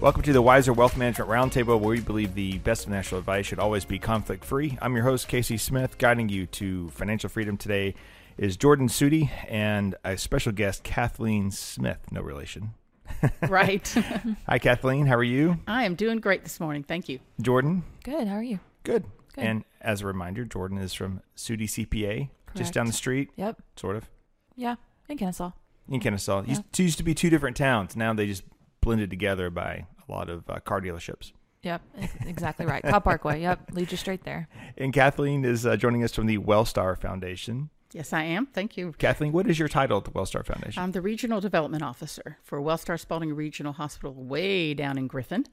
Welcome to the Wiser Wealth Management Roundtable, where we believe the best financial advice should always be conflict free. I'm your host, Casey Smith, guiding you to financial freedom today is Jordan Sudi and a special guest, Kathleen Smith. No relation. right. Hi, Kathleen. How are you? I am doing great this morning. Thank you. Jordan? Good. How are you? Good. Good. And as a reminder, Jordan is from Sudi CPA, Correct. just down the street. Yep. Sort of. Yeah, in Kennesaw. In Kennesaw. Yeah. Used, used to be two different towns. Now they just blended together by a lot of uh, car dealerships. Yep, exactly right. Cobb Parkway. Yep, lead you straight there. And Kathleen is uh, joining us from the Wellstar Foundation. Yes, I am. Thank you. Kathleen, what is your title at the Wellstar Foundation? I'm the Regional Development Officer for Wellstar Spalding Regional Hospital way down in Griffin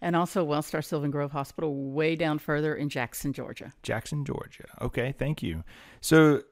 and also Wellstar Sylvan Grove Hospital way down further in Jackson, Georgia. Jackson, Georgia. Okay, thank you. So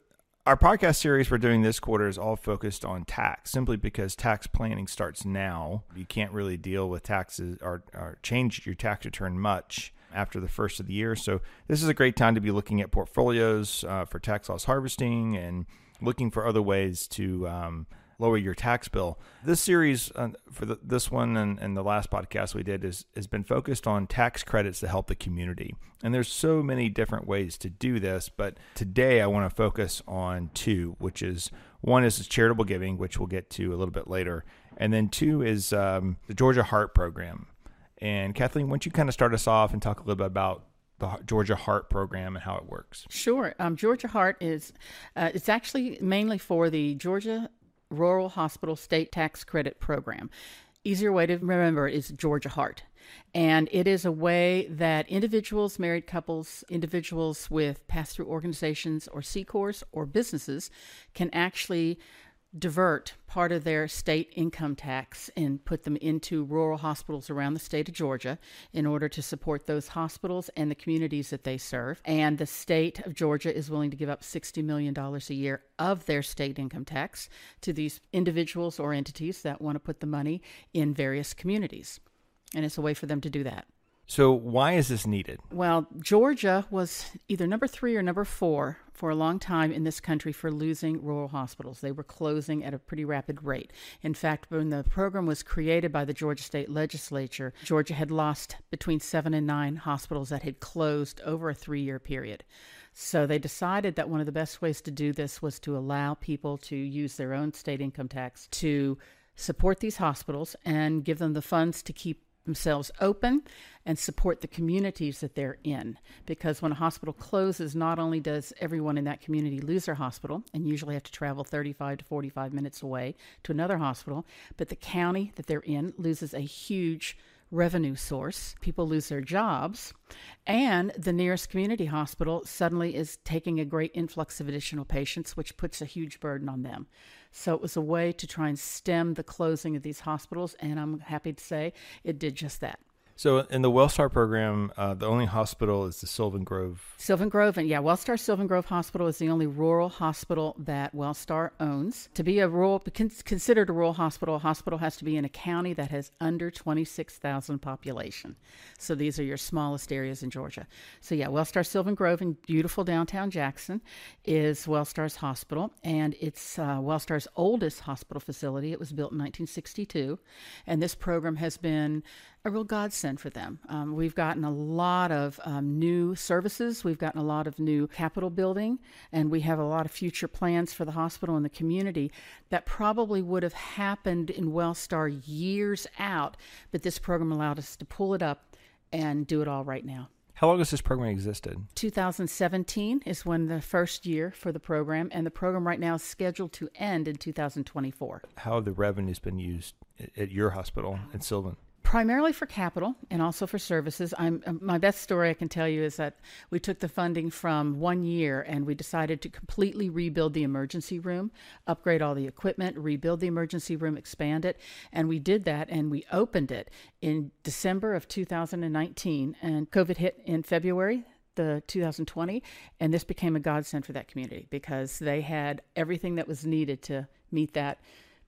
our podcast series we're doing this quarter is all focused on tax simply because tax planning starts now. You can't really deal with taxes or, or, change your tax return much after the first of the year. So, this is a great time to be looking at portfolios uh, for tax loss harvesting and looking for other ways to um, lower your tax bill. This series uh, for the, this one and, and, the last podcast we did is has been focused on tax credits to help the community. And there's so many different ways to do this, but today I want to focus on two, which is one is charitable giving, which we'll get to a little bit later, and then two is um, the Georgia Heart Program. And Kathleen, why don't you kind of start us off and talk a little bit about the Georgia Heart program and how it works? Sure. Um, Georgia Heart is uh, it's actually mainly for the Georgia Rural Hospital State Tax Credit Program. Easier way to remember is Georgia Heart. And it is a way that individuals, married couples, individuals with pass through organizations or C Corps or businesses can actually divert part of their state income tax and put them into rural hospitals around the state of Georgia in order to support those hospitals and the communities that they serve. And the state of Georgia is willing to give up $60 million a year of their state income tax to these individuals or entities that want to put the money in various communities. And it's a way for them to do that. So, why is this needed? Well, Georgia was either number three or number four for a long time in this country for losing rural hospitals. They were closing at a pretty rapid rate. In fact, when the program was created by the Georgia State Legislature, Georgia had lost between seven and nine hospitals that had closed over a three year period. So they decided that one of the best ways to do this was to allow people to use their own state income tax to support these hospitals and give them the funds to keep themselves open and support the communities that they're in. Because when a hospital closes, not only does everyone in that community lose their hospital and usually have to travel 35 to 45 minutes away to another hospital, but the county that they're in loses a huge revenue source. People lose their jobs, and the nearest community hospital suddenly is taking a great influx of additional patients, which puts a huge burden on them. So it was a way to try and stem the closing of these hospitals, and I'm happy to say it did just that. So in the Wellstar program, uh, the only hospital is the Sylvan Grove. Sylvan Grove, and yeah, Wellstar Sylvan Grove Hospital is the only rural hospital that Wellstar owns. To be a rural, considered a rural hospital, a hospital has to be in a county that has under 26,000 population. So these are your smallest areas in Georgia. So yeah, Wellstar Sylvan Grove in beautiful downtown Jackson is Wellstar's hospital, and it's uh, Wellstar's oldest hospital facility. It was built in 1962, and this program has been a real godsend for them. Um, we've gotten a lot of um, new services, we've gotten a lot of new capital building, and we have a lot of future plans for the hospital and the community that probably would have happened in Wellstar years out, but this program allowed us to pull it up and do it all right now. How long has this program existed? 2017 is when the first year for the program, and the program right now is scheduled to end in 2024. How have the revenues been used at your hospital in Sylvan? Primarily for capital and also for services. I'm uh, my best story I can tell you is that we took the funding from one year and we decided to completely rebuild the emergency room, upgrade all the equipment, rebuild the emergency room, expand it, and we did that and we opened it in December of 2019 and COVID hit in February the 2020 and this became a godsend for that community because they had everything that was needed to meet that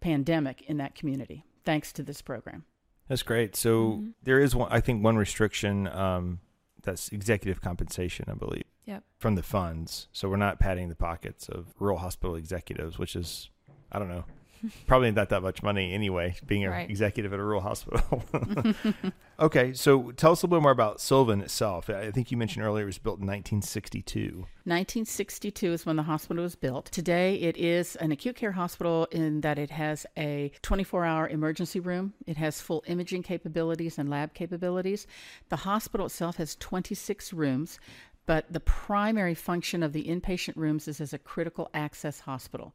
pandemic in that community thanks to this program. That's great. So mm-hmm. there is one, I think, one restriction um, that's executive compensation, I believe. Yep. From the funds, so we're not padding the pockets of rural hospital executives, which is, I don't know. probably not that much money anyway, being an Right. executive at a rural hospital. okay, so tell us a little bit more about Sylvan itself. I think you mentioned earlier it was built in 1962. 1962 is when the hospital was built. Today, it is an acute care hospital in that it has a 24 hour emergency room. It has full imaging capabilities and lab capabilities. The hospital itself has 26 rooms. But the primary function of the inpatient rooms is as a critical access hospital.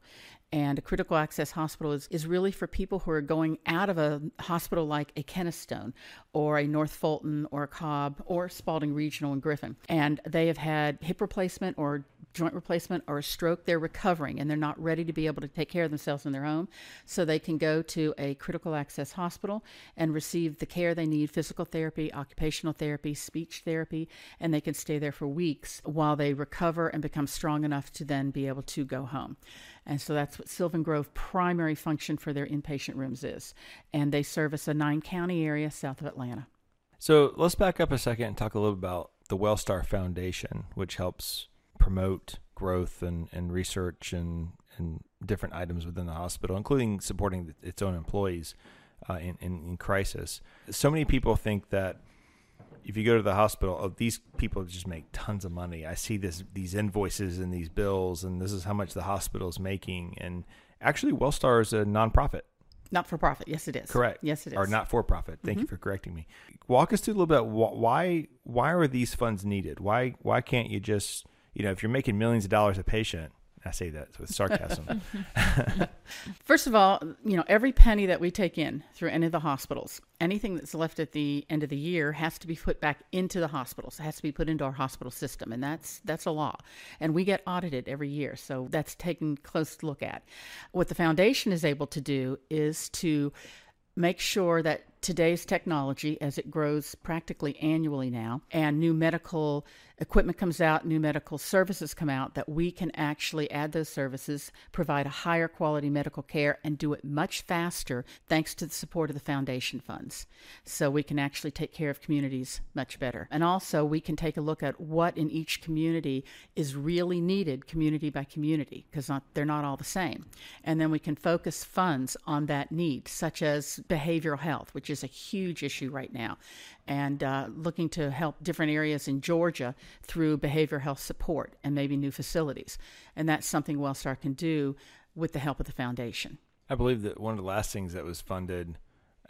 And a critical access hospital is, is really for people who are going out of a hospital like a Kennestone or a North Fulton or a Cobb or Spalding Regional in Griffin. And they have had hip replacement or joint replacement or a stroke, they're recovering and they're not ready to be able to take care of themselves in their home. So they can go to a critical access hospital and receive the care they need physical therapy, occupational therapy, speech therapy, and they can stay there for weeks while they recover and become strong enough to then be able to go home. And so that's what Sylvan Grove primary function for their inpatient rooms is. And they service a nine county area south of Atlanta. So let's back up a second and talk a little about the Wellstar Foundation, which helps promote growth and, and research and, and different items within the hospital, including supporting its own employees uh, in, in, in crisis. So many people think that if you go to the hospital, oh, these people just make tons of money. I see this these invoices and these bills, and this is how much the hospital is making. And actually, Wellstar is a nonprofit. Not for profit. Yes, it is. Correct. Yes, it is. Or not for profit. Thank you mm-hmm. for correcting me. Walk us through a little bit. Why why are these funds needed? Why why can't you just you know if you're making millions of dollars a patient? I say that with sarcasm. First of all, you know, every penny that we take in through any of the hospitals, anything that's left at the end of the year has to be put back into the hospitals. It has to be put into our hospital system, and that's that's a law. And we get audited every year, so that's taken close look at. What the foundation is able to do is to make sure that today's technology, as it grows practically annually now, and new medical equipment comes out, new medical services come out, that we can actually add those services, provide a higher quality medical care, and do it much faster thanks to the support of the foundation funds. So we can actually take care of communities much better. And also, we can take a look at what in each community is really needed, community by community, because they're not all the same. And then we can focus funds on that need, such as behavioral health, which is a huge issue right now, and uh, looking to help different areas in Georgia through behavioral health support and maybe new facilities. And that's something Wellstar can do with the help of the foundation. I believe that one of the last things that was funded,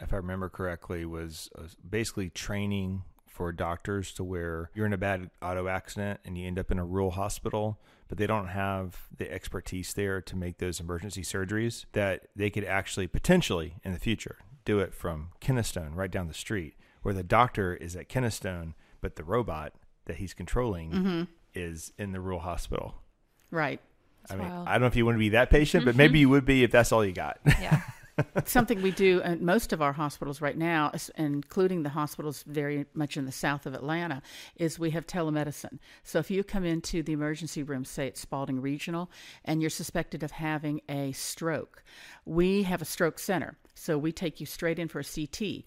if I remember correctly, was uh, basically training for doctors to where you're in a bad auto accident and you end up in a rural hospital, but they don't have the expertise there to make those emergency surgeries that they could actually potentially in the future do it from Kennestone right down the street, where the doctor is at Kennestone, but the robot that he's controlling mm-hmm. is in the rural hospital. Right. I mean, wild. I don't know if you want to be that patient, but maybe mm-hmm. you would be if that's all you got. Yeah. something we do at most of our hospitals right now, including the hospitals very much in the south of Atlanta, is we have telemedicine. So if you come into the emergency room, say at Spalding Regional, and you're suspected of having a stroke, we have a stroke center. So we take you straight in for a CT.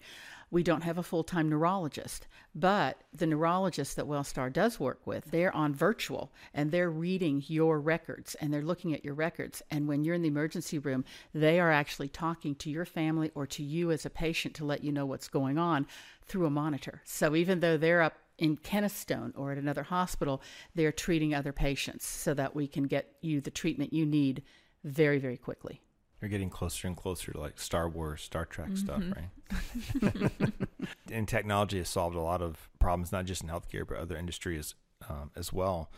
We don't have a full time neurologist, but the neurologist that Wellstar does work with, they're on virtual and they're reading your records and they're looking at your records. And when you're in the emergency room, they are actually talking to your family or to you as a patient to let you know what's going on through a monitor. So even though they're up in Kennestone or at another hospital, they're treating other patients so that we can get you the treatment you need very, very quickly. You're getting closer and closer to like Star Wars, Star Trek stuff, right? and technology has solved a lot of problems, not just in healthcare, but other industries um, as well.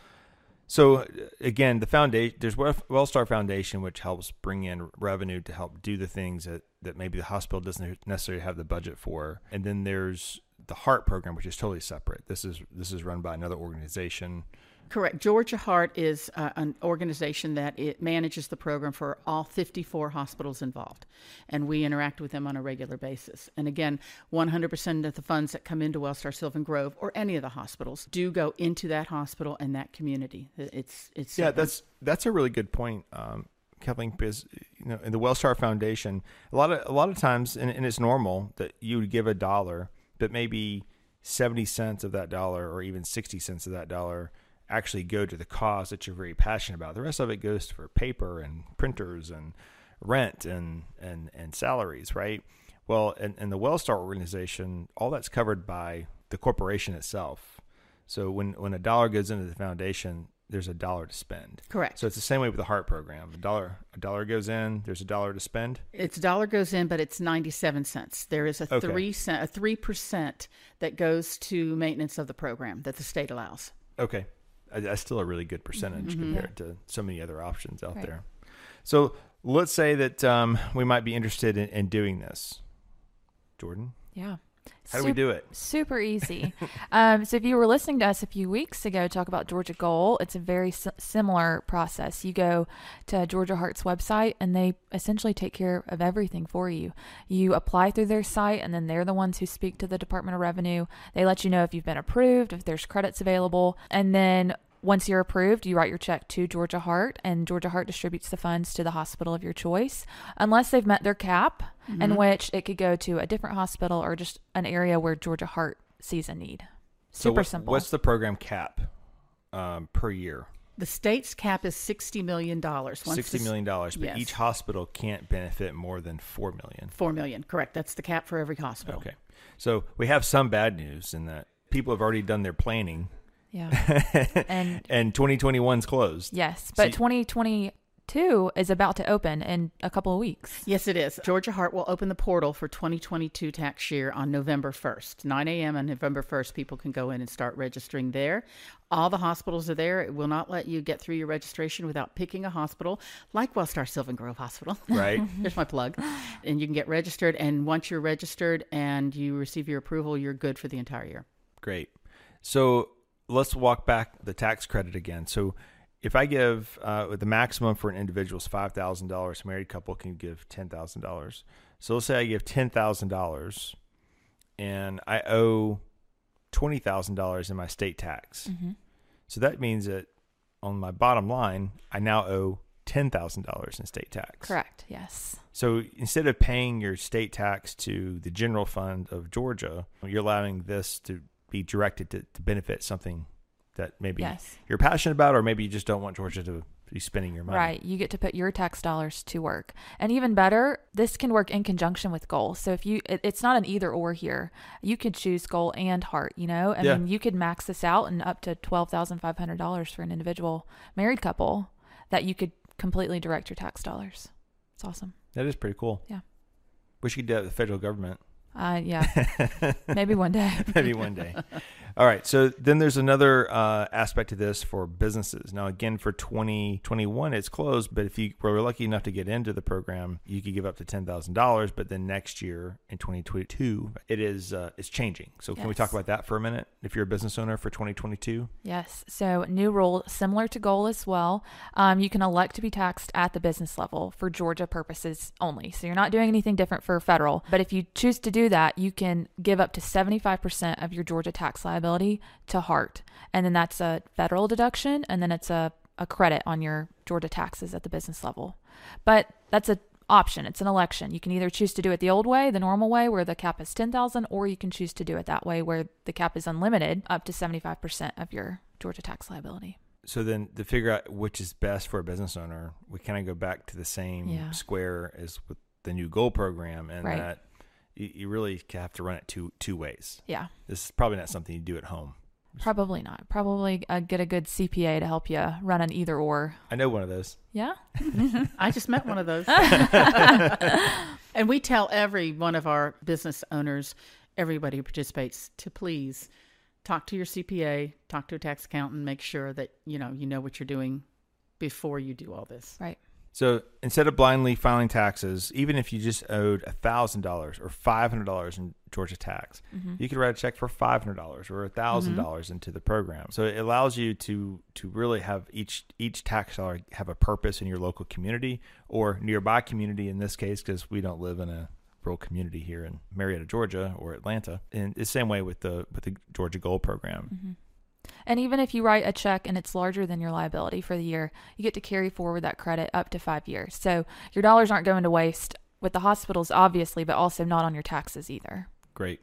So uh, again, the foundation there's Wellstar Foundation, which helps bring in revenue to help do the things that that maybe the hospital doesn't necessarily have the budget for. And then there's the Heart program, which is totally separate. This is this is run by another organization. Correct. Georgia Heart is uh, an organization that it manages the program for all 54 hospitals involved, and we interact with them on a regular basis. And again, 100% of the funds that come into Wellstar Sylvan Grove or any of the hospitals do go into that hospital and that community. It's it's Yeah, that's that's a really good point, um, Kathleen. Because you know, in the Wellstar Foundation, a lot of a lot of times, and, and it's normal that you would give a dollar, but maybe seventy cents of that dollar, or even sixty cents of that dollar, actually go to the cause that you're very passionate about. The rest of it goes for paper and printers and rent and and and salaries, right? Well, in, in the WellStar organization, all that's covered by the corporation itself. So when when a dollar goes into the foundation, there's a dollar to spend. Correct. So it's the same way with the heart program. A dollar a dollar goes in, there's a dollar to spend. It's a dollar goes in, but it's ninety seven cents. There is a Okay. three cent, a three percent that goes to maintenance of the program that the state allows. Okay, that's still a really good percentage compared to so many other options out Right. there. So let's say that um, we might be interested in, in doing this. Jordan, Yeah. How do we do it? Super easy. um, so if you were listening to us a few weeks ago talk about Georgia Goal, it's a very s- similar process. You go to Georgia Heart's website and they essentially take care of everything for you. You apply through their site and then they're the ones who speak to the Department of Revenue. They let you know if you've been approved, if there's credits available, and then once you're approved, you write your check to Georgia Heart, and Georgia Heart distributes the funds to the hospital of your choice, unless they've met their cap, in which it could go to a different hospital or just an area where Georgia Heart sees a need. So Super what- simple. What's the program cap um, per year? The state's cap is sixty million dollars. Sixty million dollars, but Yes. each hospital can't benefit more than four million. Four million, correct. That's the cap for every hospital. Okay, so we have some bad news in that people have already done their planning, yeah. and and 2021's closed. yes, but See- 2022 is about to open in a couple of weeks. Yes, it is. Georgia Heart will open the portal for 2022 tax year on November 1st. 9 a.m. on November 1st, people can go in and start registering there. All the hospitals are there. It will not let you get through your registration without picking a hospital, like Wellstar Sylvan Grove Hospital. Right. There's my plug. And you can get registered. And once you're registered and you receive your approval, you're good for the entire year. Great. So let's walk back the tax credit again. So if I give uh, the maximum for an individual is five thousand dollars, a married couple can give ten thousand dollars. So let's say I give ten thousand dollars, and I owe twenty thousand dollars in my state tax. So that means that on my bottom line, I now owe ten thousand dollars in state tax. Correct. Yes. So instead of paying your state tax to the general fund of Georgia, you're allowing this to be directed to, to benefit something that maybe Yes. you're passionate about, or maybe you just don't want Georgia to be spending your money. Right. You get to put your tax dollars to work. And even better, this can work in conjunction with goal. So if you, it, it's not an either or here. You could choose goal and heart, you know? I Yeah. mean, you could max this out and up to $12,500 for an individual married couple that you could completely direct your tax dollars. It's awesome. That is pretty cool. Yeah. Wish you could do that with the federal government. Uh, yeah. Maybe one day. Maybe one day. All right. So then there's another uh, aspect to this for businesses. Now, again, for 2021, it's closed, but if you were lucky enough to get into the program, you could give up to $10,000. But then next year in 2022, it is uh, it's changing. So can we talk about that for a minute? If you're a business owner for 2022, Yes. So, new rule similar to goal as well. Um, you can elect to be taxed at the business level for Georgia purposes only. So, you're not doing anything different for federal. But if you choose to do that, you can give up to 75% of your Georgia tax liability to heart. And then that's a federal deduction, and then it's a, a credit on your Georgia taxes at the business level. But that's a option. It's an election. You can either choose to do it the old way, the normal way where the cap is 10,000 or you can choose to do it that way where the cap is unlimited up to 75% of your Georgia tax liability. so then to figure out which is best for a business owner, we kind of go back to the same Yeah. square as with the new goal program, and Right. that you, you really have to run it two two ways. Yeah. This is probably not something you do at home. Probably not. Probably uh, get a good CPA to help you run an either or. I know one of those. Yeah. I just met one of those. and we tell every one of our business owners, everybody who participates, to please talk to your CPA, talk to a tax accountant, make sure that you know you know what you're doing before you do all this. Right. So instead of blindly filing taxes, even if you just owed thousand dollars or five hundred dollars in Georgia tax, mm-hmm. you could write a check for five hundred dollars or thousand mm-hmm. dollars into the program. So it allows you to to really have each each tax dollar have a purpose in your local community or nearby community. In this case, because we don't live in a rural community here in Marietta, Georgia, or Atlanta. And the same way with the with the Georgia Goal program. Mm-hmm. And even if you write a check and it's larger than your liability for the year, you get to carry forward that credit up to five years. So your dollars aren't going to waste with the hospitals, obviously, but also not on your taxes either. Great.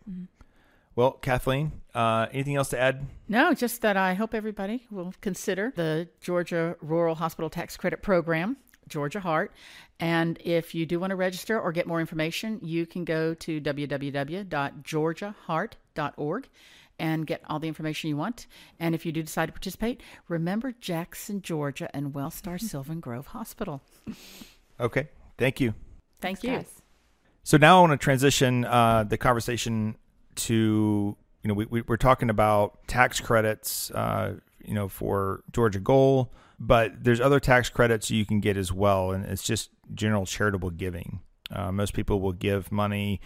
Well, Kathleen, uh, anything else to add? No, just that I hope everybody will consider the Georgia Rural Hospital Tax Credit Program. Georgia Heart. And if you do want to register or get more information, you can go to www.georgiaheart.org and get all the information you want. And if you do decide to participate, remember Jackson, Georgia, and Wellstar Sylvan Grove Hospital. Okay. Thank you. Thank Thanks, you. guys. So now I want to transition uh, the conversation to you know we, we we're talking about tax credits uh, you know for Georgia Goal, but there's other tax credits you can get as well, and it's just general charitable giving. Uh, most people will give money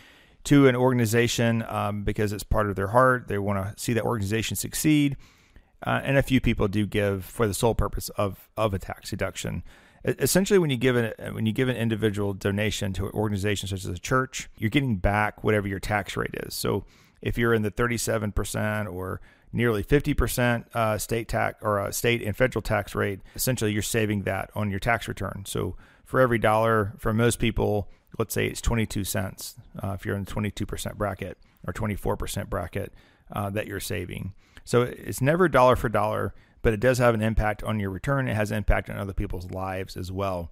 to an organization um, because it's part of their heart. They want to see that organization succeed, uh, and a few people do give for the sole purpose of of a tax deduction. Essentially, when you give an when you give an individual donation to an organization such as a church, you're getting back whatever your tax rate is. So, if you're in the 37 percent or nearly 50 percent uh, state tax or uh, state and federal tax rate, essentially you're saving that on your tax return. So, for every dollar, for most people, let's say it's 22 cents uh, if you're in the 22 percent bracket or 24 percent bracket uh, that you're saving. So it's never dollar for dollar, but it does have an impact on your return. It has an impact on other people's lives as well,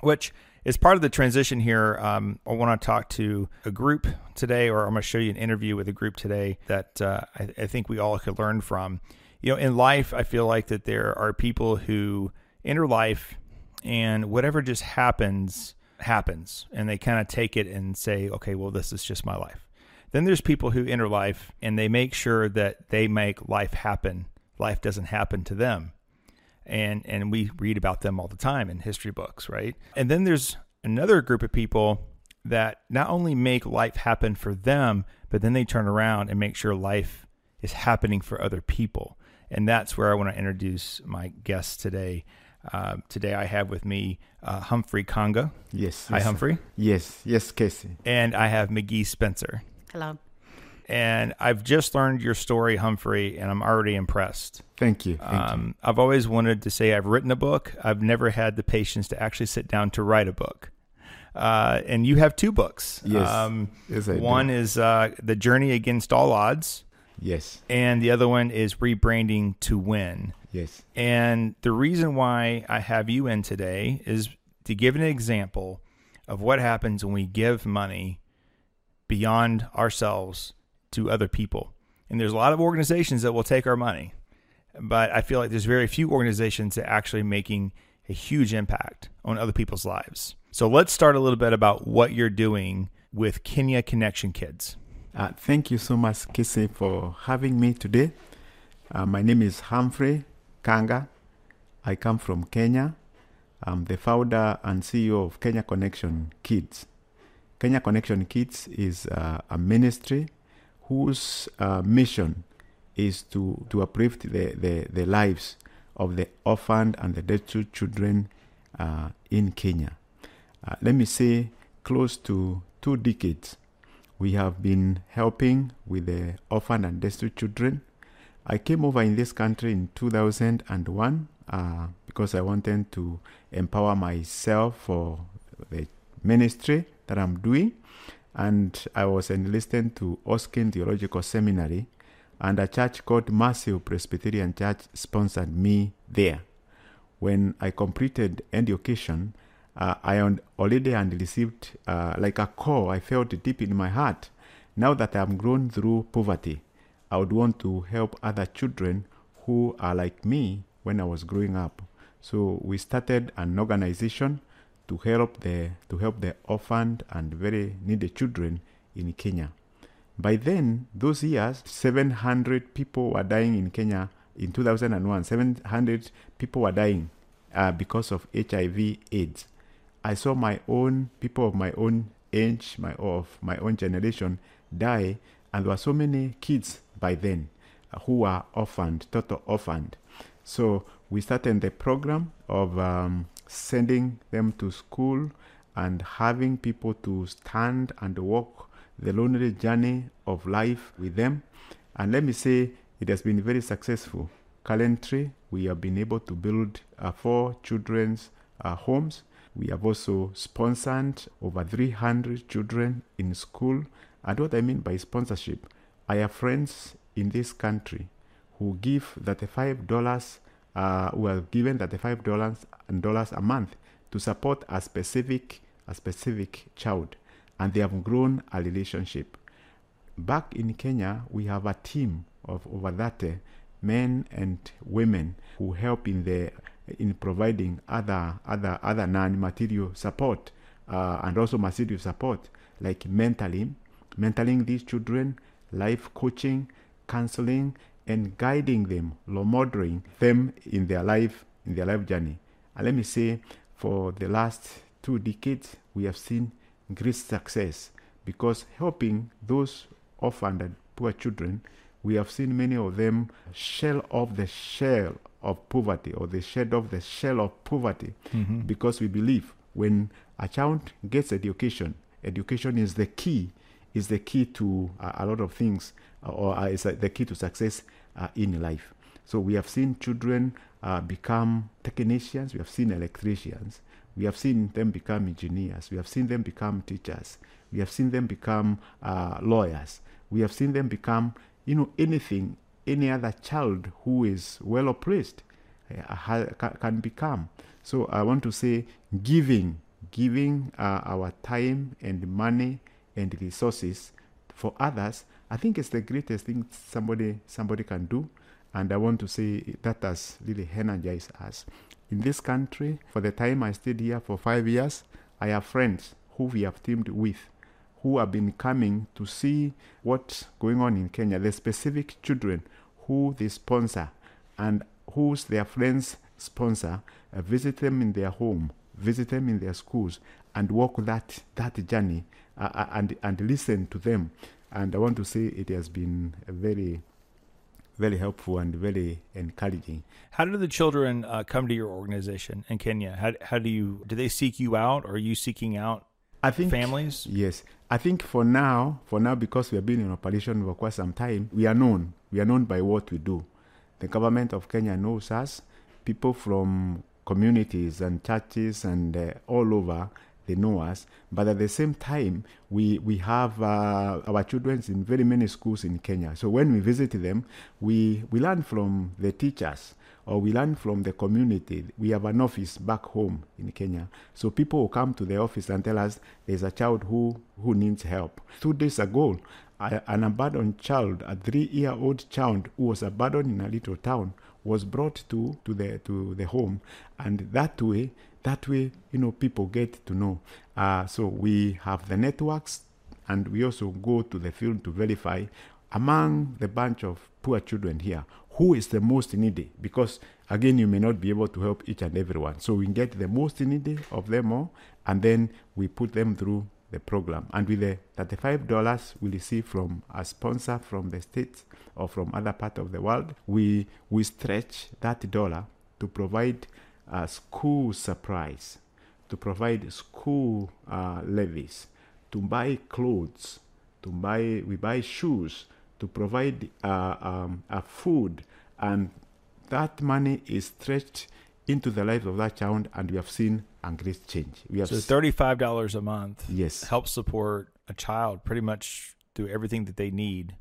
which is part of the transition here. Um, I want to talk to a group today, or I'm going to show you an interview with a group today that uh, I, I think we all could learn from. You know, in life, I feel like that there are people who enter life and whatever just happens, happens. And they kind of take it and say, okay, well, this is just my life. Then there's people who enter life and they make sure that they make life happen. Life doesn't happen to them. And and we read about them all the time in history books, right? And then there's another group of people that not only make life happen for them, but then they turn around and make sure life is happening for other people. And that's where I want to introduce my guests today. Uh, today I have with me uh, Humphrey Conga. Yes. Hi, yes, sir. Humphrey. Yes, yes, Casey. And I have McGee Spencer. Hello. And I've just learned your story, Humphrey, and I'm already impressed. Thank you. Thank you. Um, I've always wanted to say I've written a book. I've never had the patience to actually sit down to write a book. Uh, and you have two books. Yes. Um, Yes, I do. one is uh, The Journey Against All Odds, Yes, and the other one is Rebranding to Win. Yes, And the reason why I have you in today is to give an example of what happens when we give money beyond ourselves to other people. And there's a lot of organizations that will take our money, but I feel like there's very few organizations that are actually making a huge impact on other people's lives. So let's start a little bit about what you're doing with Kenya Connection Kids. Uh, thank you so much, Casey, for having me today. Uh, my name is Humphrey Kanga. I come from Kenya. I'm the founder and CEO of Kenya Connection Kids. Kenya Connection Kids is uh, a ministry whose uh, mission is to, to uplift the, the, the lives of the orphaned and the destitute children uh, in Kenya. Uh, let me say, close to two decades, we have been helping with the orphaned and destitute children. I came over in this country in 2001 uh, because I wanted to empower myself for the ministry that I'm doing. And I was enlisted to Erskine Theological Seminary, and a church called Mars Hill Presbyterian Church sponsored me there. When I completed education, uh, I already had received uh, like a call I felt deep in my heart. Now that I'm grown through poverty, I would want to help other children who are like me when I was growing up. So we started an organization to help the to help the orphaned and very needy children in Kenya. By then, those years, 700 people were dying in Kenya in 2001. 700 people were dying uh, because of HIV/AIDS. I saw my own people of my own age, my of my own generation die, and there were so many kids by then uh, who are orphaned, total orphaned. So we started the program of um, sending them to school and having people to stand and walk the lonely journey of life with them. And let me say, it has been very successful. Currently, we have been able to build uh, four children's uh, homes. We have also sponsored over 300 children in school. And what I mean by sponsorship, I have friends in this country who give $35, uh, who are given $35 and dollars a month to support a specific a specific child, and they have grown a relationship. Back in Kenya, we have a team of over 30 men and women who help in the in providing other other other non-material support uh, and also material support like mentoring, mentoring these children, life coaching, counseling, and guiding them, role modeling them in their life in their life journey. And let me say, for the last two decades, we have seen great success because helping those orphaned and poor children, we have seen many of them shell off the shell of poverty or they shed off the shell of poverty Mm-hmm. because we believe when a child gets education, education is the key, is the key to uh, a lot of things, uh, or uh, is the key to success in life. So we have seen children become technicians, we have seen electricians, we have seen them become engineers, we have seen them become teachers, we have seen them become lawyers, we have seen them become, you know, anything any other child who is well oppressed can become. So I want to say giving, giving uh, our time and money and resources for others, I think it's the greatest thing somebody somebody can do. And I want to say that has really energized us. In this country, for the time I stayed here for five years, I have friends who we have teamed with who have been coming to see what's going on in Kenya, the specific children who they sponsor and whose their friends sponsor, uh, visit them in their home, visit them in their schools, and walk that that journey uh, and and listen to them. And I want to say it has been a very very helpful and very encouraging. How do the children uh, come to your organization in Kenya? How, how do you do they seek you out, or are you seeking out I think families? Yes, I think for now, for now, because we have been in operation for quite some time, we are known. We are known by what we do. The government of Kenya knows us. People from communities and churches and uh, all over they know us. But at the same time, we we have uh, our children in very many schools in Kenya. So when we visit them, we we learn from the teachers or we learn from the community. We have an office back home in Kenya. So people will come to the office and tell us there's a child who, who needs help. Two days ago, an abandoned child, a three-year-old child who was abandoned in a little town, was brought to, to the to the home, and that way, that way, you know, people get to know. Uh, so we have the networks, and we also go to the field to verify among the bunch of poor children here who is the most needy? Because again you may not be able to help each and everyone so we get the most needy of them all and then we put them through the program. And with the $35 we receive from a sponsor from the states or from other part of the world we we stretch that dollar to provide a school supplies to provide school uh, levies to buy clothes to buy we buy shoes to provide uh, um, food and that money is stretched into the life of that child and we have seen a great change we have So thirty-five dollars a month yes helps support a child pretty much through everything that they need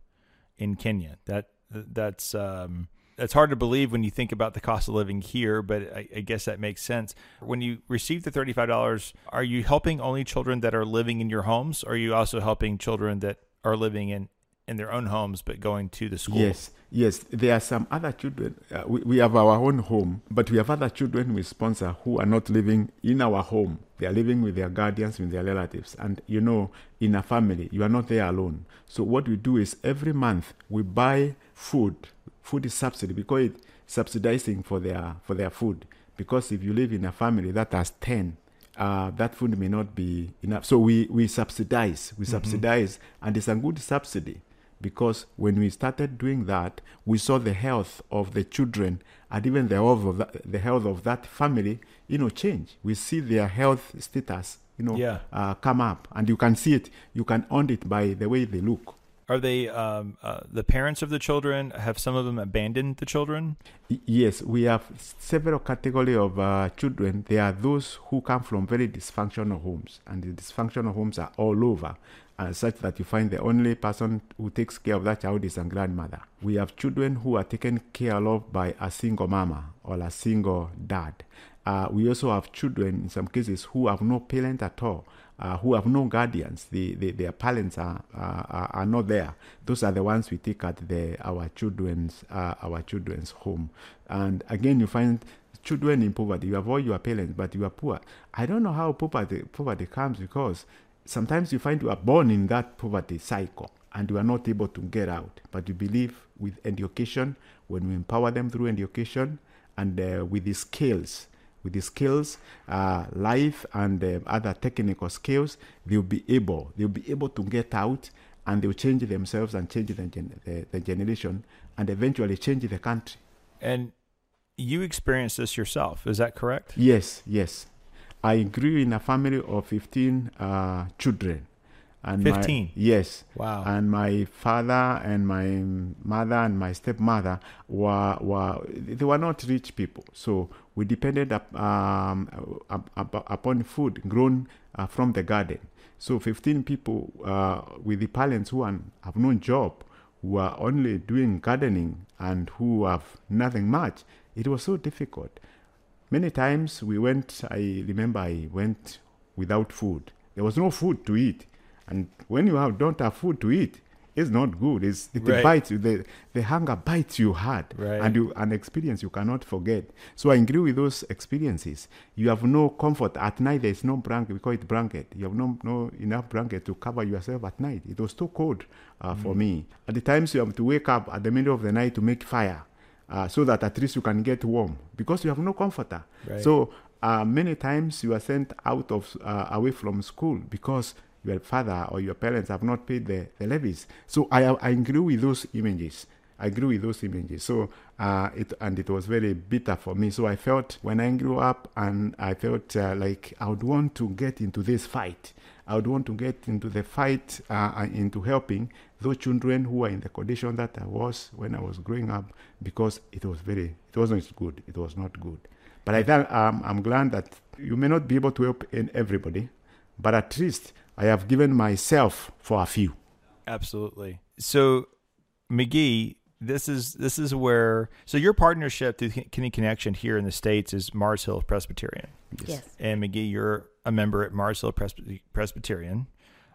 in Kenya. That that's um, that's hard to believe when you think about the cost of living here, but I, I guess that makes sense. When you receive the thirty-five dollars, are you helping only children that are living in your homes, or are you also helping children that are living in in their own homes but going to the school? Yes, yes. There are some other children. Uh, we, we have our own home, but we have other children we sponsor who are not living in our home. They are living with their guardians, with their relatives. And you know, in a family, you are not there alone. So what we do is every month we buy food. Food is subsidy because it subsidizing for their for their food. Because if you live in a family that has ten, uh, that food may not be enough. So we, we subsidize, we subsidize, and it's a good subsidy because when we started doing that, we saw the health of the children and even the health of that, the health of that family, you know, change. We see their health status, you know, Yeah. uh, come up, and you can see it. You can own it by the way they look. Are they um, uh, the parents of the children? Have some of them abandoned the children? Yes, we have several category of uh, children. There are those who come from very dysfunctional homes, and the dysfunctional homes are all over, uh, such that you find the only person who takes care of that child is a grandmother. We have children who are taken care of by a single mama or a single dad, Uh, we also have children in some cases who have no parent at all. Uh, who have no guardians, the, the, their parents are, are, are not there. Those are the ones we take at the our children's uh, our children's home. And again, you find children in poverty. You have all your parents, but you are poor. I don't know how poverty poverty comes because sometimes you find you are born in that poverty cycle and you are not able to get out. But you believe with education, when we empower them through education and uh, with the skills with the skills, uh, life, and uh, other technical skills, they'll be able they'll be able to get out and they'll change themselves and change the, gen- the, the generation and eventually change the country. And you experienced this yourself, is that correct? Yes, yes. I grew in a family of 15 uh, children. And 15? My, yes. Wow. And my father and my mother and my stepmother were, were they were not rich people. So we depended up, um, up, up, upon food grown uh, from the garden. So 15 people uh, with the parents who are, have no job, who are only doing gardening and who have nothing much, it was so difficult. Many times we went, I remember I went without food. There was no food to eat. And when you have, don't have food to eat, it's not good. It's, it Right. bites you. The, the hunger bites you hard. Right. And you, an experience you cannot forget. So I agree with those experiences. You have no comfort. At night, there is no blanket. We call it blanket. You have no, no enough blanket to cover yourself at night. It was too cold uh, for me. At the times, you have to wake up at the middle of the night to make fire. Uh, so that at least you can get warm because you have no comforter. Right. So uh, many times you are sent out of uh, away from school because your father or your parents have not paid the, the levies. So I, I agree with those images. I agree with those images. So uh, it and it was very bitter for me. So I felt when I grew up and I felt uh, like I would want to get into this fight. I would want to get into the fight, uh, into helping those children who are in the condition that I was when I was growing up, because it was very, it wasn't good. It was not good. But I think um, I'm glad that you may not be able to help in everybody, but at least I have given myself for a few. Absolutely. So, McGee, this is this is where so your partnership through Kenya Connection here in the states is Mars Hill Presbyterian, Yes. and McGee, you're a member at Mars Hill Presby- Presbyterian.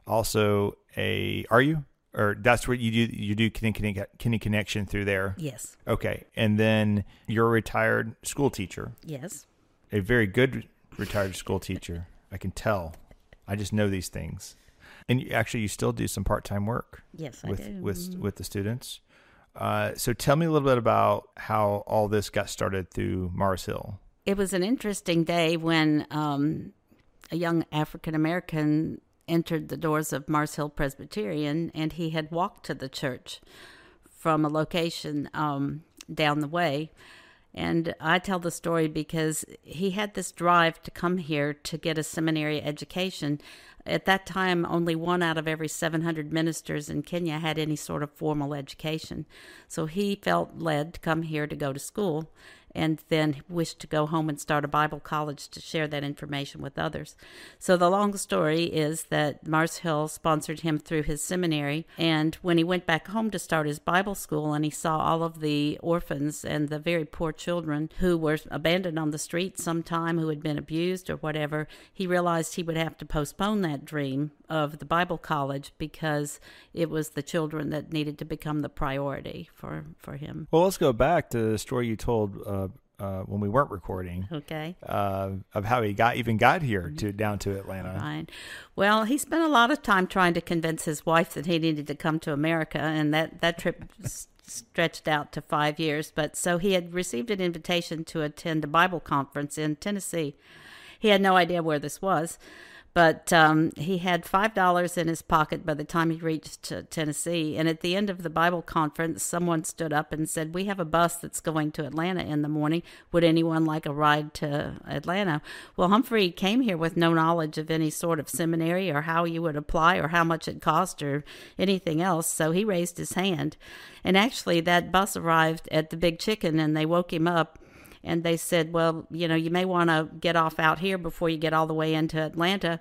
Also, a are you or that's what you do? You do Kenya, Kenya, Kenya Connection through there. Yes. Okay, and then you're a retired school teacher, Yes. a very good retired school teacher. I can tell. I just know these things. And you, actually, you still do some part time work Yes, I with do. with Mm. with the students. Uh, so tell me a little bit about how all this got started through Mars Hill. It was an interesting day when um, a young African American entered the doors of Mars Hill Presbyterian, and he had walked to the church from a location um, down the way. And I tell the story because he had this drive to come here to get a seminary education. At that time, only one out of every 700 ministers in Kenya had any sort of formal education. So he felt led to come here to go to school and then wished to go home and start a Bible college to share that information with others. So the long story is that Mars Hill sponsored him through his seminary, and when he went back home to start his Bible school and he saw all of the orphans and the very poor children who were abandoned on the street sometime, who had been abused or whatever, he realized he would have to postpone that dream of the Bible college because it was the children that needed to become the priority for, for him. Well, let's go back to the story you told uh, uh, when we weren't recording Okay. uh, of how he got even got here to down to Atlanta. Fine. Well, he spent a lot of time trying to convince his wife that he needed to come to America, and that that trip s- stretched out to five years. But so he had received an invitation to attend a Bible conference in Tennessee. He had no idea where this was, but um, he had five dollars in his pocket by the time he reached uh, Tennessee. And at the end of the Bible conference, someone stood up and said, "We have a bus that's going to Atlanta in the morning. Would anyone like a ride to Atlanta?" Well, Humphrey came here with no knowledge of any sort of seminary or how you would apply or how much it cost or anything else. So he raised his hand, and actually, that bus arrived at the Big Chicken, and they woke him up and they said, "Well, you know, you may want to get off out here before you get all the way into Atlanta."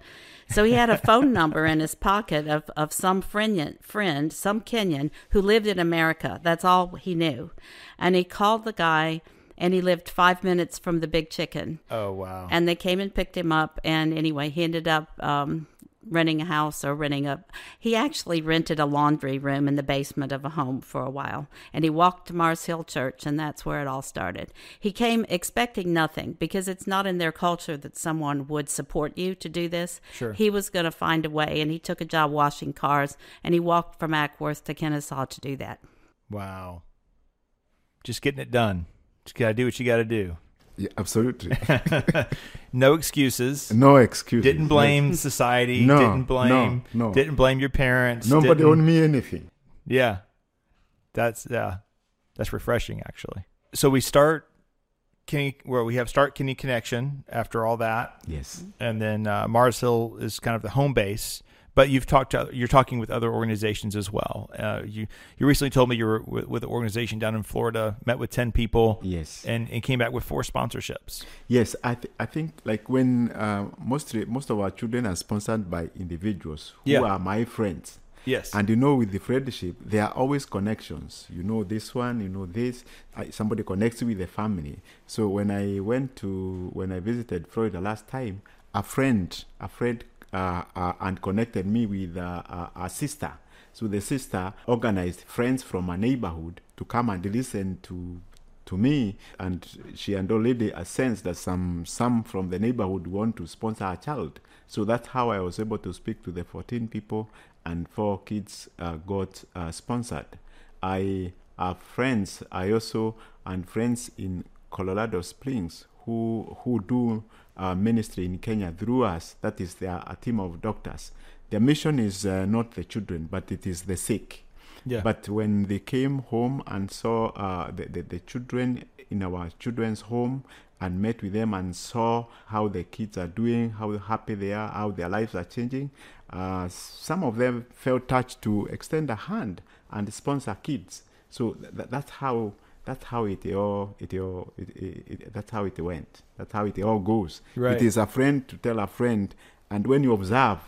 So he had a phone number in his pocket of of some friend, friend, some Kenyan who lived in America. That's all he knew, and he called the guy and he lived five minutes from the Big Chicken. Oh wow. And they came and picked him up. And anyway, he ended up um, renting a house or renting a. He actually rented a laundry room in the basement of a home for a while. And he walked to Mars Hill Church, and that's where it all started. He came expecting nothing because it's not in their culture that someone would support you to do this. Sure. He was going to find a way, and he took a job washing cars, and he walked from Acworth to Kennesaw to do that. wow. Just getting it done. Just gotta do what you gotta do. Yeah, absolutely. no excuses. no excuse. Didn't blame society. No, didn't blame. no, no. Didn't blame your parents. Nobody didn't- owed me anything. Yeah. That's yeah. That's refreshing actually. So we start Kenya well we have start Kenya Connection after all that. Yes. And then uh, Mars Hill is kind of the home base. But you've talked to you're talking with other organizations as well. Uh, you you recently told me you were with, with an organization down in Florida, met with ten people, Yes. and, and came back with four sponsorships. Yes, I, th- I think like when uh, mostly most of our children are sponsored by individuals who Yeah. are my friends. Yes, And you know, with the friendship, there are always connections. You know this one, you know this. I, somebody connects you with the family. So when I went to when I visited Florida last time, a friend, a friend, and connected me with uh, uh, a sister. So the sister organized friends from a neighborhood to come and listen to to me, and she had already a sense that some some from the neighborhood want to sponsor a child. So that's how I was able to speak to the 14 people, and four kids uh, got uh, sponsored. I have friends. I also and friends in Colorado Springs who who do uh, ministry in Kenya through us. That is, they are a team of doctors. Their mission is uh, not the children, but it is the sick. yeah, But when they came home and saw uh, the, the, the children in our children's home and met with them and saw how the kids are doing, how happy they are, how their lives are changing, uh, some of them felt touched to extend a hand and sponsor kids. So th- that's how that's how it all it all it, it, it, that's how it went. That's how it all goes. Right. It is a friend to tell a friend, and when you observe,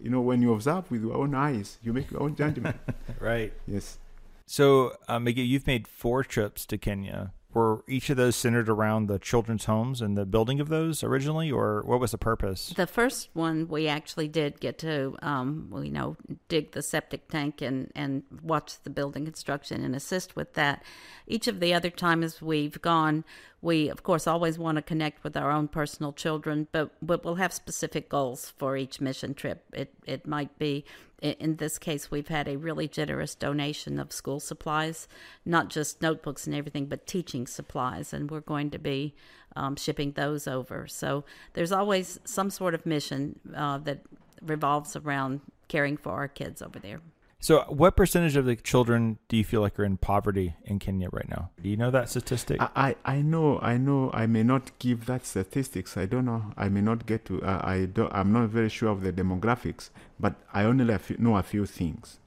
you know, when you observe with your own eyes, you make your own judgment. right. yes. So, uh, Miguel, you've made four trips to Kenya. Were each of those centered around the children's homes and the building of those originally, or what was the purpose? The first one we actually did get to, um, you know, dig the septic tank and, and watch the building construction and assist with that. Each of the other times we've gone, we of course always want to connect with our own personal children, but but we'll have specific goals for each mission trip. It it might be. In this case, we've had a really generous donation of school supplies, not just notebooks and everything, but teaching supplies, and we're going to be um, shipping those over. So there's always some sort of mission uh, that revolves around caring for our kids over there. So, what percentage of the children do you feel like are in poverty in Kenya right now? Do you know that statistic? I, I know, I know. I may not give that statistics. I don't know. I may not get to. Uh, I don't. I'm not very sure of the demographics, but I only know a few things.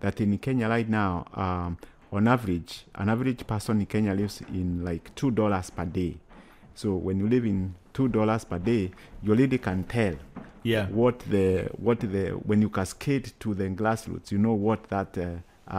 That in Kenya right now, um, on average, an average person in Kenya lives in like two dollars per day. So when you live in two dollars per day, you already can tell yeah. what the what the when you cascade to the grassroots, you know what that uh,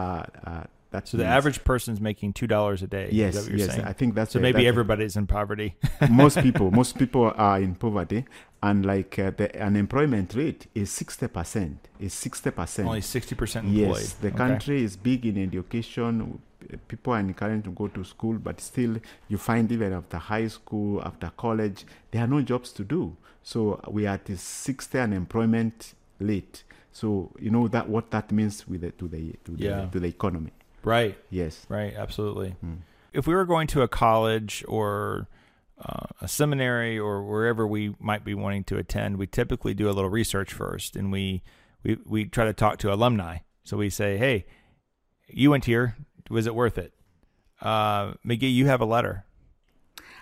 uh, uh, that. So the means. average person's making two dollars a day. Yes, is that what you're yes. saying? I think that's so uh, maybe that's- everybody's in poverty. most people most people are in poverty and like uh, the unemployment rate is 60% is 60% Only sixty percent employed. yes the Okay. country is big in education people are encouraged to go to school but still you find even after high school after college there are no jobs to do so we are at a 60 unemployment rate so you know that what that means with the, to the to the Yeah. to the economy Right. yes Right. Absolutely. Mm. If we were going to a college or uh, a seminary or wherever we might be wanting to attend, we typically do a little research first, and we we we try to talk to alumni. So we say, "Hey, you went here. Was it worth it?" Uh, McGee, you have a letter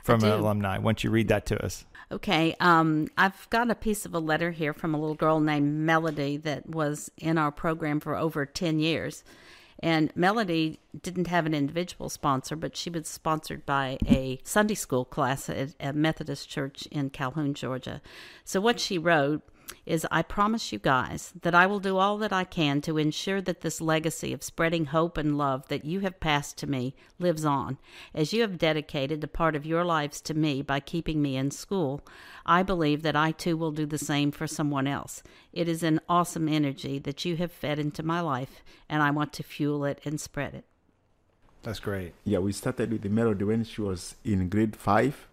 from an alumni. Why don't you read that to us? Okay, um, I've got a piece of a letter here from a little girl named Melody that was in our program for over 10 years. And Melody didn't have an individual sponsor, but she was sponsored by a Sunday school class at a Methodist church in Calhoun, Georgia. So, what she wrote is I promise you guys that I will do all that I can to ensure that this legacy of spreading hope and love that you have passed to me lives on. As you have dedicated a part of your lives to me by keeping me in school, I believe that I too will do the same for someone else. It is an awesome energy that you have fed into my life, and I want to fuel it and spread it. That's great. Yeah, we started with the Melody when she was in grade five.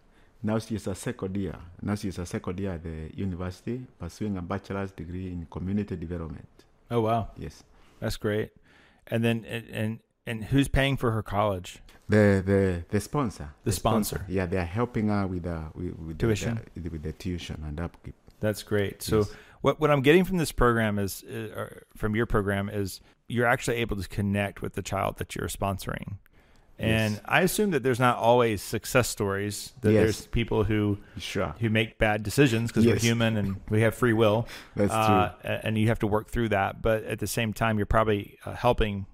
Now she is a second year. Now she is a second year at the university, pursuing a bachelor's degree in community development. Oh wow, Yes. that's great. And then and and, and who's paying for her college? The the the sponsor. The sponsor. Yeah, they are helping her with the with, with Tuition. The, the, with the tuition and upkeep. That's great. So Yes. what what I'm getting from this program is uh, from your program is you're actually able to connect with the child that you're sponsoring. And Yes. I assume that there's not always success stories. That Yes. there's people who Sure. who make bad decisions because we're human and we have free will. That's uh, a- And you have to work through that. But at the same time, you're probably uh, helping.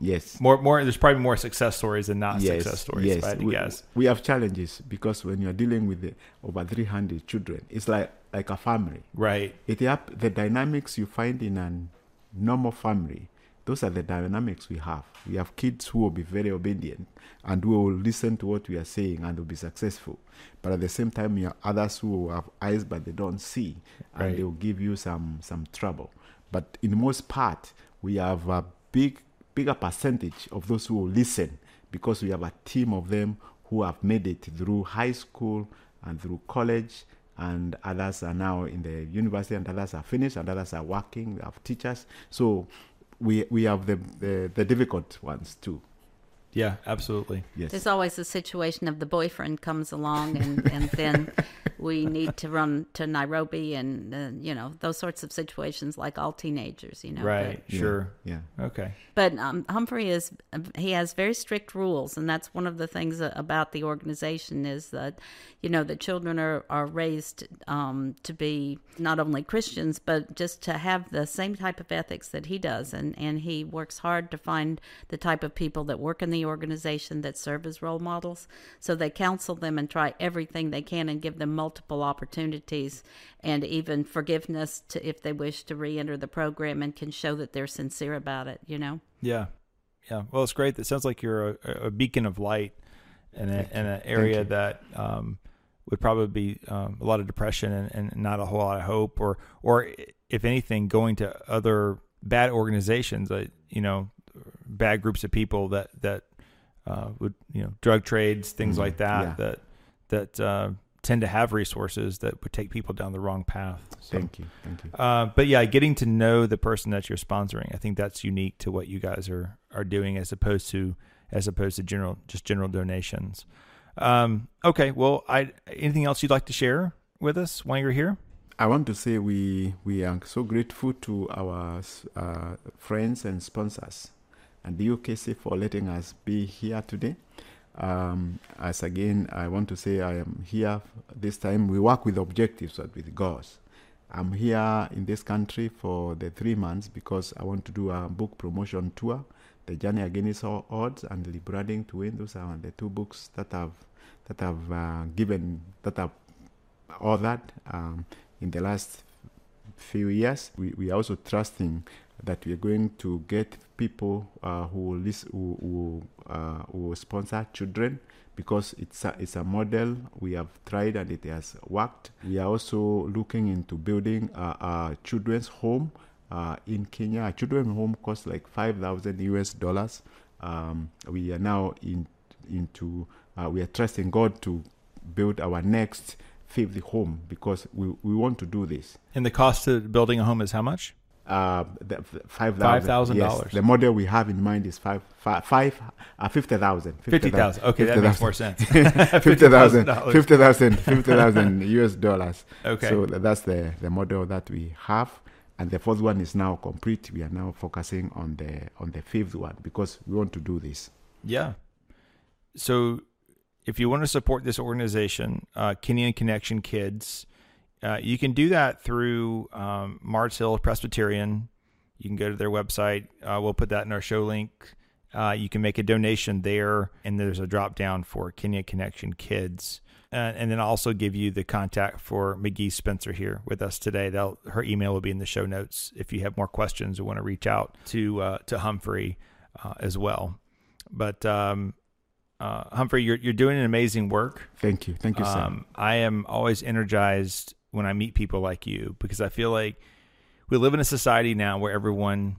Yes. more. More. There's probably more success stories than not yes, success stories. Yes, If I had to we, guess. we have challenges because when you're dealing with the, over 300 children, it's like like a family. Right. It up the dynamics you find in a normal family. Those are the dynamics we have. We have kids who will be very obedient and who will listen to what we are saying and will be successful. But at the same time, you have others who have eyes but they don't see, and Right. they will give you some some trouble. But in most part, we have a big bigger percentage of those who will listen because we have a team of them who have made it through high school and through college and others are now in the university and others are finished and others are working we have teachers so we we have the the, the difficult ones too Yeah. Absolutely. yes There's always a situation of the boyfriend comes along, and, and then we need to run to Nairobi, and uh, you know those sorts of situations, like all teenagers, you know. Right. Yeah, Sure. yeah Okay. But, but um, Humphrey is he has very strict rules, and that's one of the things about the organization is that you know the children are are raised um, to be not only Christians but just to have the same type of ethics that he does, and and he works hard to find the type of people that work in the organization that serve as role models. So they counsel them and try everything they can and give them multiple opportunities and even forgiveness to if they wish to re-enter the program and can show that they're sincere about it. You know. Yeah, yeah. Well, it's great. It sounds like you're a, a beacon of light in, a, in an area that um, would probably be um, a lot of depression and, and not a whole lot of hope, or or if anything, going to other bad organizations, uh, you know, bad groups of people that that uh, would you know drug trades, things Mhm, like that, yeah. that that uh, tend to have resources that would take people down the wrong path. So- thank you thank you uh, but yeah, getting to know the person that you're sponsoring, I think that's unique to what you guys are are doing as opposed to as opposed to general just general donations. Um, okay, well, I anything else you'd like to share with us while you're here? I want to say we we are so grateful to our uh, friends and sponsors and the UKC for letting us be here today. Um, as again, I want to say I am here this time. We work with objectives, but with goals. I'm here in this country for the three months because I want to do a book promotion tour, The Journey Against All Odds and Liberating to Win. Those are the two books that I've that I've uh, given that I've authored um, in the last few years. We we are also trusting that we are going to get people uh, who will lis- who who, uh, who sponsor children because it's a, it's a model we have tried and it has worked. We are also looking into building a, a children's home uh, in Kenya. A children's home costs like five thousand US dollars. Um, we are now in into uh, we are trusting God to build our next fifth home because we, we want to do this. And the cost of building a home is how much? Uh, the, five thousand. $5,000. Yes, the model we have in mind is five, five, five uh, fifty thousand. Fifty thousand. Okay, that makes more sense. Fifty thousand. $50,000. Fifty thousand. Fifty thousand US dollars. Okay. So that's the the model that we have, and the fourth one is now complete. We are now focusing on the on the fifth one because we want to do this. Yeah. So, if you want to support this organization, uh, Kenyan Connection Kids, uh, you can do that through um, Mars Hill Presbyterian. You can go to their website. Uh, we'll put that in our show link. Uh, you can make a donation there, and there's a drop down for Kenya Connection Kids. uh, and then I'll also give you the contact for McGee Spencer here with us today. They'll, her email will be in the show notes if you have more questions or want to reach out to uh, to Humphrey uh, as well. But um, uh, Humphrey, you're you're doing an amazing work. Thank you. Thank you, sir. Um, I am always energized when I meet people like you because I feel like we live in a society now where everyone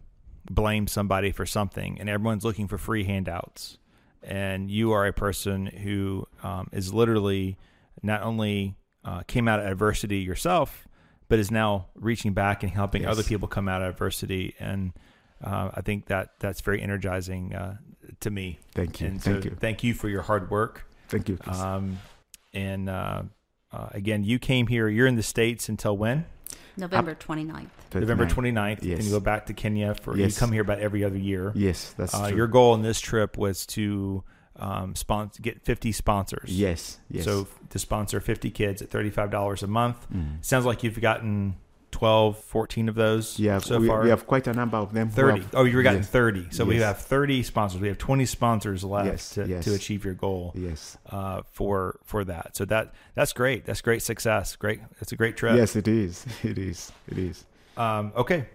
blames somebody for something and everyone's looking for free handouts. And you are a person who um, is literally not only uh, came out of adversity yourself, but is now reaching back and helping Yes. other people come out of adversity. And uh, I think that that's very energizing uh, to me. Thank you. And Thank so you. Thank you for your hard work. Thank you. Um, and uh, again, you came here. You're in the states until when? November 29th. November 29. 29th. Yes. And you go back to Kenya for Yes. you come here about every other year. Yes, that's Uh, true. your goal in this trip was to um, sponsor get 50 sponsors. yes, yes. So to sponsor 50 kids at $35 a month. Mm. Sounds like you've gotten 12, 14 of those yeah, so we, far. we have quite a number of them. 30. have- Oh, you were gotten yes, 30. So we have 30 sponsors. We have 20 sponsors left Yes, to, yes. to achieve your goal Yes. uh, for for that. So that that's great. That's great success. Great. It's a great trip. Yes, it is. It is. It is. Um, okay.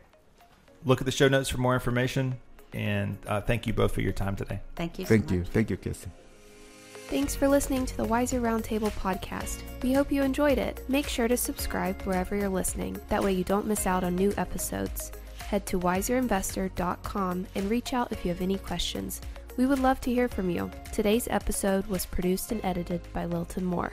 Look at the show notes for more information. And uh, thank you both for your time today. Thank you. so Thank much. you. Thank you, Casey. Thanks for listening to the Wiser Roundtable podcast. We hope you enjoyed it. Make sure to subscribe wherever you're listening. That way you don't miss out on new episodes. Head to wiserinvestor.com and reach out if you have any questions. We would love to hear from you. Today's episode was produced and edited by Lilton Moore.